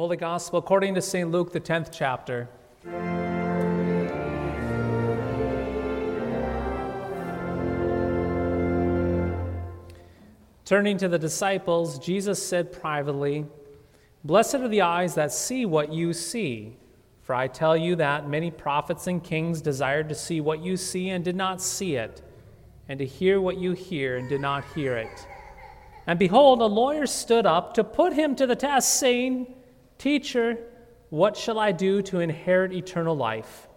Holy Gospel according to St. Luke, the 10th chapter. Turning to the disciples, Jesus said privately, Blessed are the eyes that see what you see. For I tell you that many prophets and kings desired to see what you see and did not see it, and to hear what you hear and did not hear it. And behold, a lawyer stood up to put him to the test, saying, Teacher, what shall I do to inherit eternal life?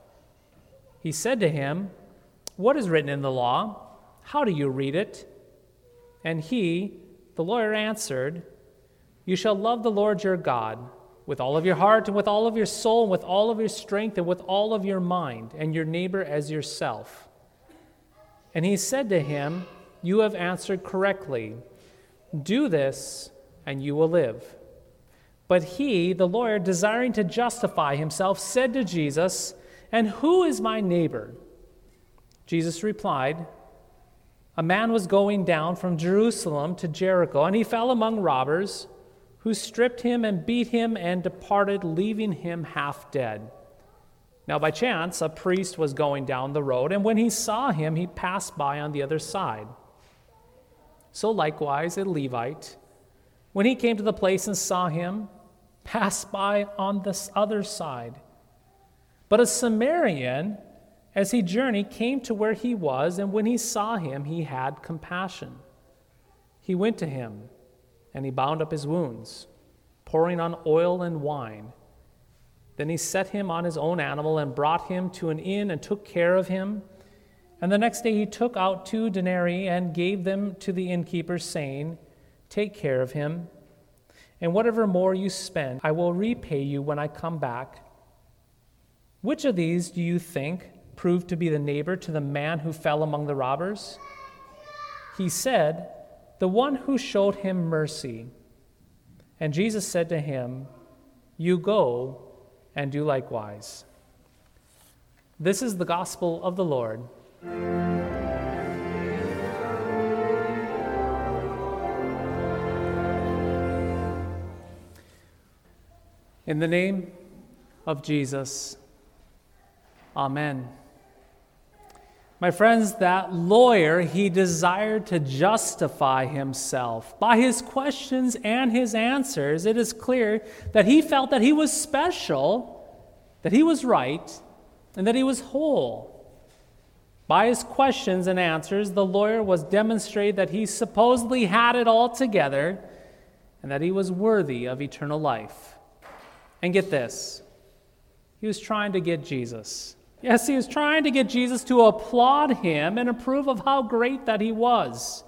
He said to him, What is written in the law? How do you read it? And he, the lawyer, answered, You shall love the Lord your God with all of your heart and with all of your soul and with all of your strength and with all of your mind, and your neighbor as yourself. And he said to him, You have answered correctly. Do this, and you will live. But he, the lawyer, desiring to justify himself, said to Jesus, And who is my neighbor? Jesus replied, A man was going down from Jerusalem to Jericho, and he fell among robbers, who stripped him and beat him and departed, leaving him half dead. Now, by chance, a priest was going down the road, and when he saw him, he passed by on the other side. So likewise, a Levite, when he came to the place and saw him, passed by on this other side. But a Samaritan, as he journeyed, came to where he was, and when he saw him, he had compassion. He went to him, and he bound up his wounds, pouring on oil and wine. Then he set him on his own animal and brought him to an inn and took care of him. And the next day he took out two denarii and gave them to the innkeeper, saying, Take care of him, and whatever more you spend, I will repay you when I come back. Which of these do you think proved to be the neighbor to the man who fell among the robbers? He said, The one who showed him mercy. And Jesus said to him, You go and do likewise. This is the gospel of the Lord. In the name of Jesus, Amen. My friends, that lawyer, he desired to justify himself. By his questions and his answers, it is clear that he felt that he was special, that he was right, and that he was whole. By his questions and answers, the lawyer was demonstrated that he supposedly had it all together and that he was worthy of eternal life. And get this he was trying to get Jesus. Yes, he was trying to get Jesus to applaud him and approve of how great that he was.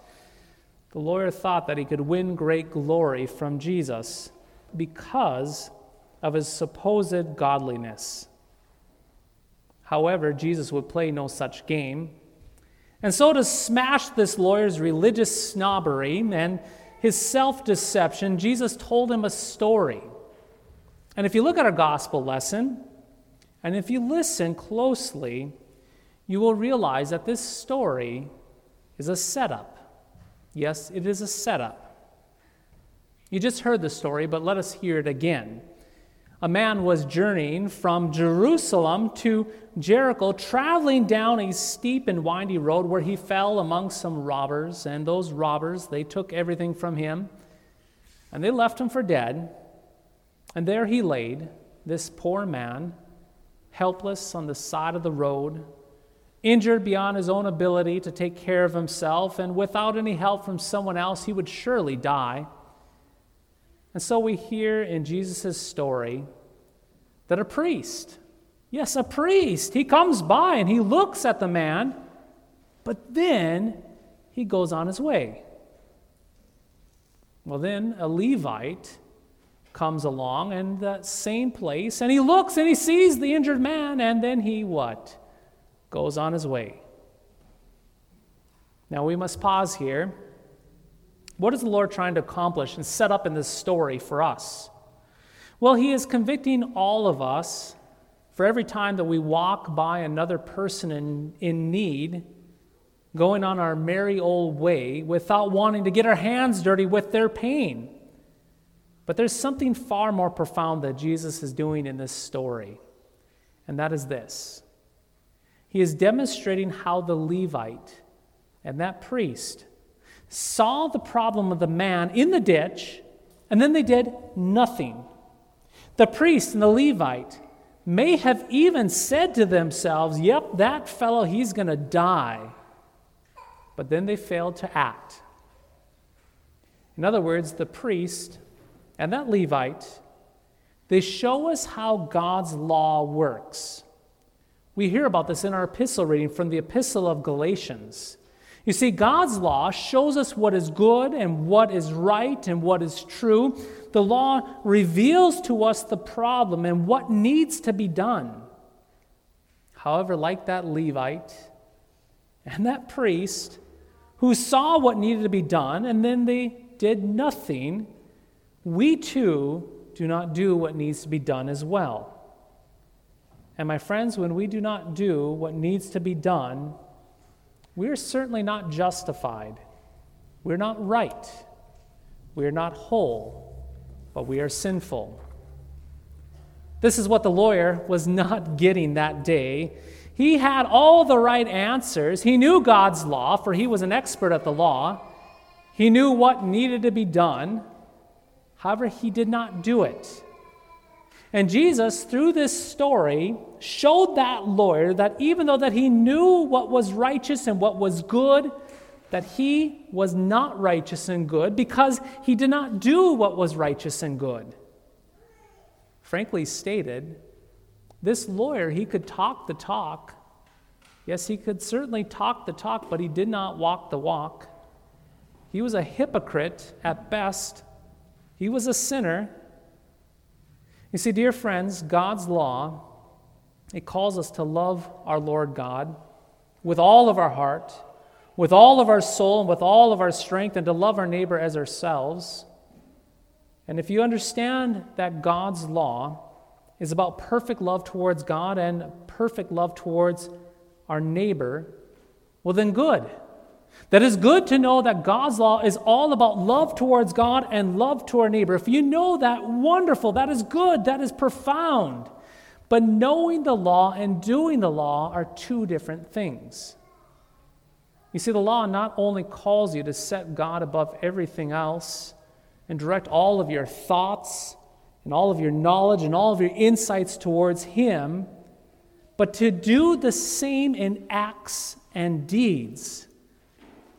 The lawyer thought that he could win great glory from Jesus because of his supposed godliness. However, Jesus would play no such game. And so, to smash this lawyer's religious snobbery and his self deception, Jesus told him a story. And if you look at our gospel lesson, and if you listen closely, you will realize that this story is a setup. Yes, it is a setup. You just heard the story, but let us hear it again. A man was journeying from Jerusalem to Jericho, traveling down a steep and windy road where he fell among some robbers, and those robbers, they took everything from him, and they left him for dead. And there he laid, this poor man, helpless on the side of the road, injured beyond his own ability to take care of himself, and without any help from someone else, he would surely die. And so we hear in Jesus' story that a priest, Yes, a priest. He comes by and he looks at the man, but then he goes on his way. Well, then a Levite comes along in that same place and he looks and he sees the injured man and then he what? Goes on his way. Now we must pause here. What is the Lord trying to accomplish and set up in this story for us? Well, He is convicting all of us for every time that we walk by another person in, in need, going on our merry old way without wanting to get our hands dirty with their pain. But there's something far more profound that Jesus is doing in this story, and that is this He is demonstrating how the Levite and that priest saw the problem of the man in the ditch, and then they did nothing. The priest and the Levite may have even said to themselves, Yep, that fellow, he's going to die. But then they failed to act. In other words, the priest and that Levite, they show us how God's law works. We hear about this in our epistle reading from the Epistle of Galatians. You see, God's law shows us what is good and what is right and what is true. The law reveals to us the problem and what needs to be done. However, like that Levite and that priest who saw what needed to be done and then they did nothing, we too do not do what needs to be done as well. And my friends, when we do not do what needs to be done, we're certainly not justified. We're not right. We're not whole, but we are sinful. This is what the lawyer was not getting that day. He had all the right answers. He knew God's law, for he was an expert at the law. He knew what needed to be done. However, he did not do it. And Jesus, through this story, showed that lawyer that even though that he knew what was righteous and what was good, that he was not righteous and good because he did not do what was righteous and good. Frankly stated, this lawyer, he could talk the talk. Yes, he could certainly talk the talk, but he did not walk the walk. He was a hypocrite at best. He was a sinner you see, dear friends, God's law, it calls us to love our Lord God with all of our heart, with all of our soul, and with all of our strength, and to love our neighbor as ourselves. And if you understand that God's law is about perfect love towards God and perfect love towards our neighbor, well, then good. That is good to know that God's law is all about love towards God and love to our neighbor. If you know that, wonderful. That is good. That is profound. But knowing the law and doing the law are two different things. You see, the law not only calls you to set God above everything else and direct all of your thoughts and all of your knowledge and all of your insights towards Him, but to do the same in acts and deeds.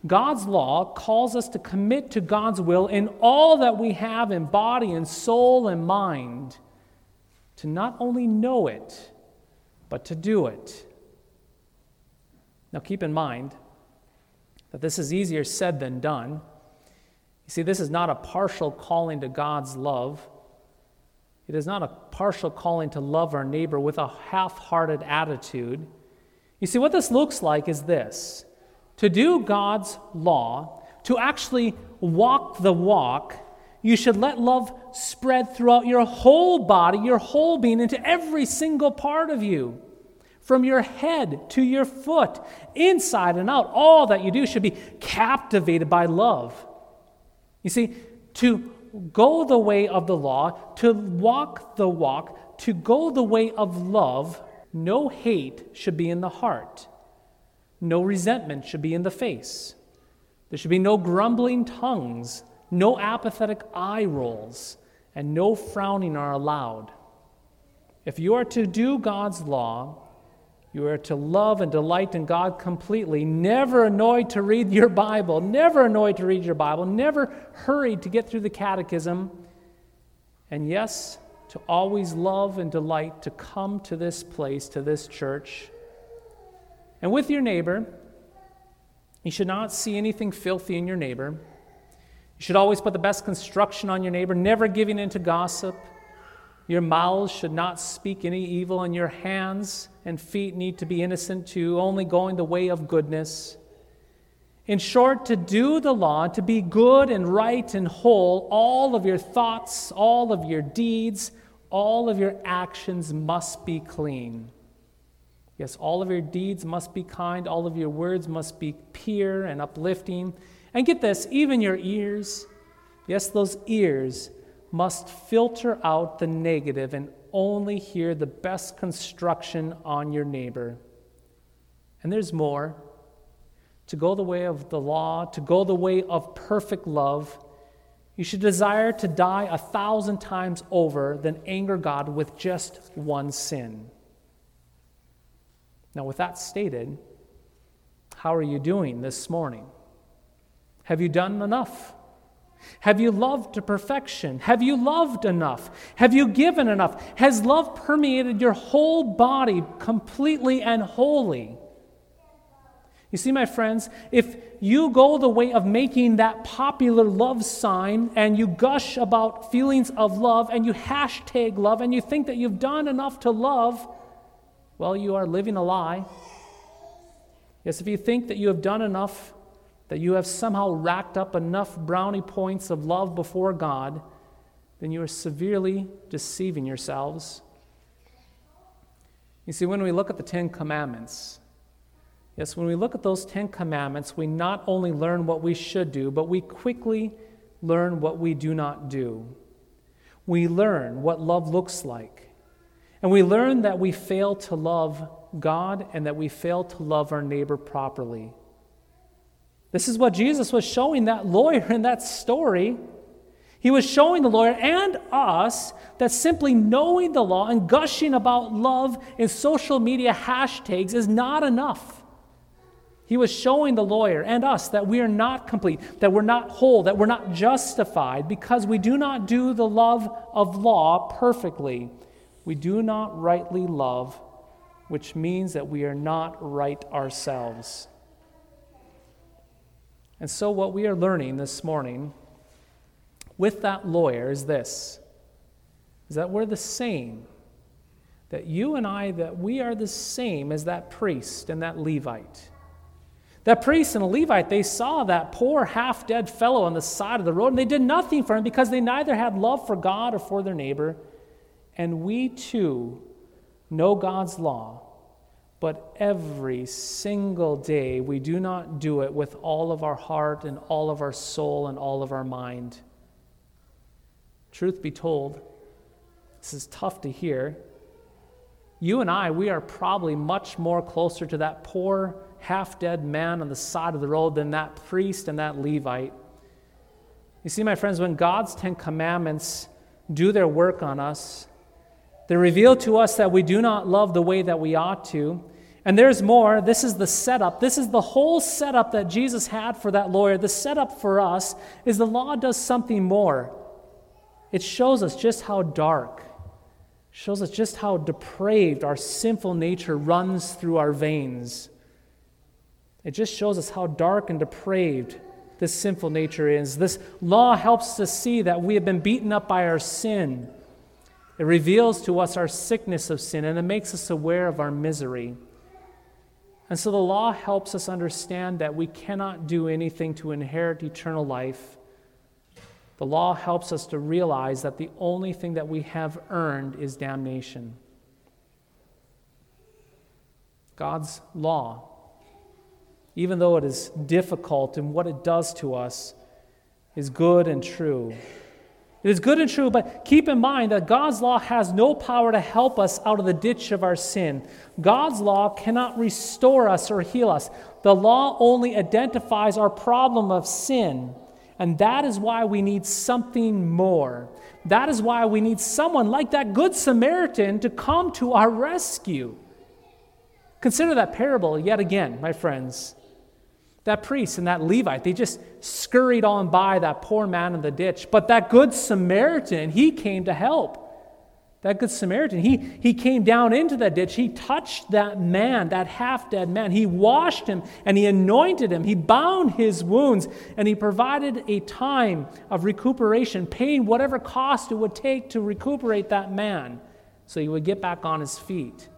God's law calls us to commit to God's will in all that we have in body and soul and mind, to not only know it, but to do it. Now, keep in mind that this is easier said than done. You see, this is not a partial calling to God's love. It is not a partial calling to love our neighbor with a half hearted attitude. You see, what this looks like is this to do God's law, to actually walk the walk, you should let love spread throughout your whole body, your whole being, into every single part of you. From your head to your foot, inside and out, all that you do should be captivated by love. You see, to go the way of the law, to walk the walk, to go the way of love, no hate should be in the heart. No resentment should be in the face. There should be no grumbling tongues, no apathetic eye rolls, and no frowning are allowed. If you are to do God's law, you are to love and delight in God completely, never annoyed to read your Bible, never annoyed to read your Bible, never hurried to get through the catechism, and yes, to always love and delight to come to this place, to this church. And with your neighbor, you should not see anything filthy in your neighbor. You should always put the best construction on your neighbor, never giving in to gossip. Your mouths should not speak any evil, and your hands and feet need to be innocent too, only going the way of goodness. In short, to do the law, to be good and right and whole, all of your thoughts, all of your deeds, all of your actions must be clean. Yes, all of your deeds must be kind, all of your words must be pure and uplifting. And get this, even your ears, yes, those ears must filter out the negative and only hear the best construction on your neighbor. And there's more. To go the way of the law, to go the way of perfect love, you should desire to die a thousand times over than anger God with just one sin. Now, with that stated, how are you doing this morning? Have you done enough? Have you loved to perfection? Have you loved enough? Have you given enough? Has love permeated your whole body completely and wholly? You see, my friends, if you go the way of making that popular love sign and you gush about feelings of love and you hashtag love and you think that you've done enough to love, well, you are living a lie. Yes, if you think that you have done enough that you have somehow racked up enough brownie points of love before God, then you are severely deceiving yourselves. You see, when we look at the Ten Commandments, yes, when we look at those Ten Commandments, we not only learn what we should do, but we quickly learn what we do not do. We learn what love looks like. And we learn that we fail to love God and that we fail to love our neighbor properly. This is what Jesus was showing that lawyer in that story. He was showing the lawyer and us that simply knowing the law and gushing about love in social media hashtags is not enough. He was showing the lawyer and us that we are not complete, that we're not whole, that we're not justified because we do not do the love of law perfectly. We do not rightly love, which means that we are not right ourselves. And so, what we are learning this morning with that lawyer is this is that we're the same. That you and I, that we are the same as that priest and that Levite. That priest and a Levite, they saw that poor half dead fellow on the side of the road and they did nothing for him because they neither had love for God or for their neighbor. And we too know God's law but every single day, we do not do it with all of our heart and all of our soul and all of our mind. Truth be told, this is tough to hear. You and I, we are probably much more closer to that poor, half dead man on the side of the road than that priest and that Levite. You see, my friends, when God's Ten Commandments do their work on us, they reveal to us that we do not love the way that we ought to. And there's more. This is the setup. This is the whole setup that Jesus had for that lawyer. The setup for us is the law does something more. It shows us just how dark, shows us just how depraved our sinful nature runs through our veins. It just shows us how dark and depraved this sinful nature is. This law helps us see that we have been beaten up by our sin. It reveals to us our sickness of sin and it makes us aware of our misery. And so the law helps us understand that we cannot do anything to inherit eternal life. The law helps us to realize that the only thing that we have earned is damnation. God's law, even though it is difficult in what it does to us, is good and true. It is good and true, but keep in mind that God's law has no power to help us out of the ditch of our sin. God's law cannot restore us or heal us. The law only identifies our problem of sin, and that is why we need something more. That is why we need someone like that Good Samaritan to come to our rescue. Consider that parable yet again, my friends. That priest and that Levite, they just scurried on by that poor man in the ditch. But that good Samaritan, he came to help. that Good Samaritan, he, he came down into that ditch. He touched that man, that half dead man. He washed him and he anointed him. He bound his wounds and he provided a time of recuperation, paying whatever cost it would take to recuperate that man so he would get back on his feet.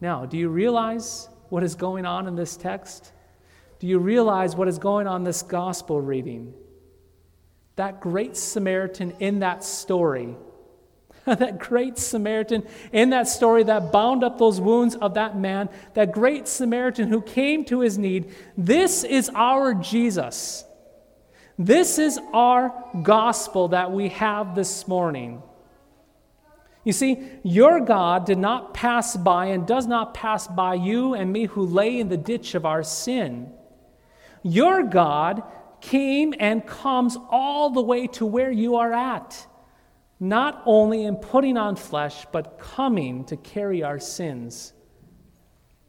Now, do you realize what is going on in this text? Do you realize what is going on in this gospel reading? That great Samaritan in that story that great Samaritan in that story that bound up those wounds of that man, that great Samaritan who came to his need. This is our Jesus. This is our gospel that we have this morning. You see, your God did not pass by and does not pass by you and me who lay in the ditch of our sin. Your God came and comes all the way to where you are at not only in putting on flesh, but coming to carry our sins.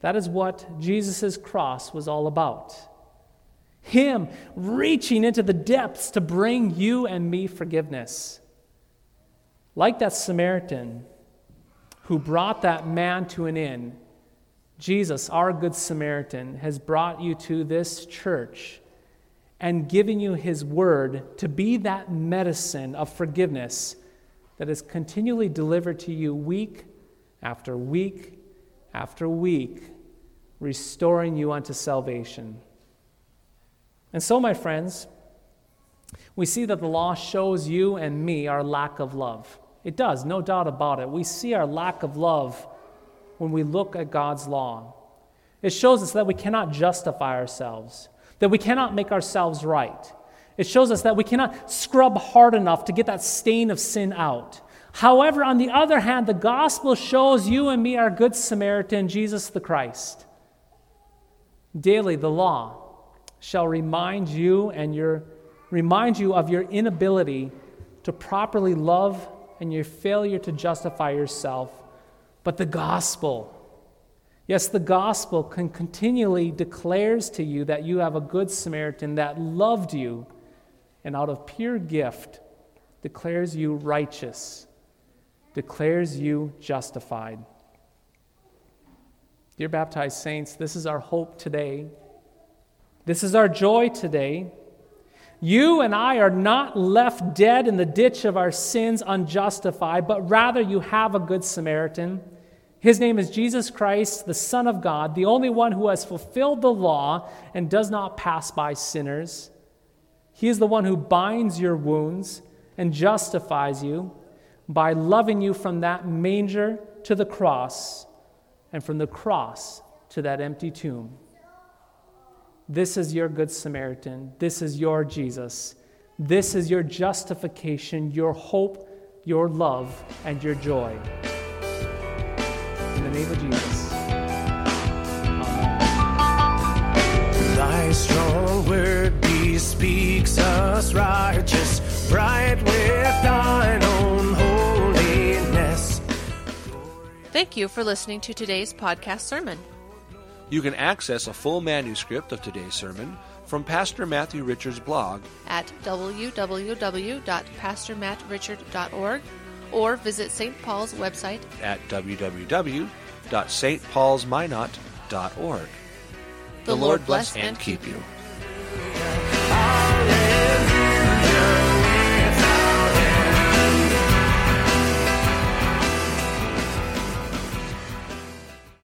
That is what Jesus' cross was all about. Him reaching into the depths to bring you and me forgiveness. Like that Samaritan who brought that man to an inn, Jesus, our Good Samaritan, has brought you to this church and given you his word to be that medicine of forgiveness that is continually delivered to you week after week after week, restoring you unto salvation. And so, my friends, we see that the law shows you and me our lack of love. It does, no doubt about it. We see our lack of love when we look at God's law. It shows us that we cannot justify ourselves, that we cannot make ourselves right. It shows us that we cannot scrub hard enough to get that stain of sin out. However, on the other hand, the gospel shows you and me our good Samaritan, Jesus the Christ. Daily, the law shall remind you and your remind you of your inability to properly love and your failure to justify yourself. But the gospel, yes, the gospel can continually declares to you that you have a good Samaritan that loved you and out of pure gift declares you righteous, declares you justified. Dear baptized saints, this is our hope today. This is our joy today. You and I are not left dead in the ditch of our sins unjustified, but rather you have a good Samaritan. His name is Jesus Christ, the Son of God, the only one who has fulfilled the law and does not pass by sinners. He is the one who binds your wounds and justifies you by loving you from that manger to the cross and from the cross to that empty tomb. This is your Good Samaritan. This is your Jesus. This is your justification, your hope, your love, and your joy. In the name of Jesus. Amen. Thy strong word bespeaks us righteous, bright with thine own holiness. Thank you for listening to today's podcast sermon. You can access a full manuscript of today's sermon from Pastor Matthew Richards' blog at www.pastormattrichard.org or visit St. Paul's website at www.stpaulsminot.org. The, Lord bless and keep you.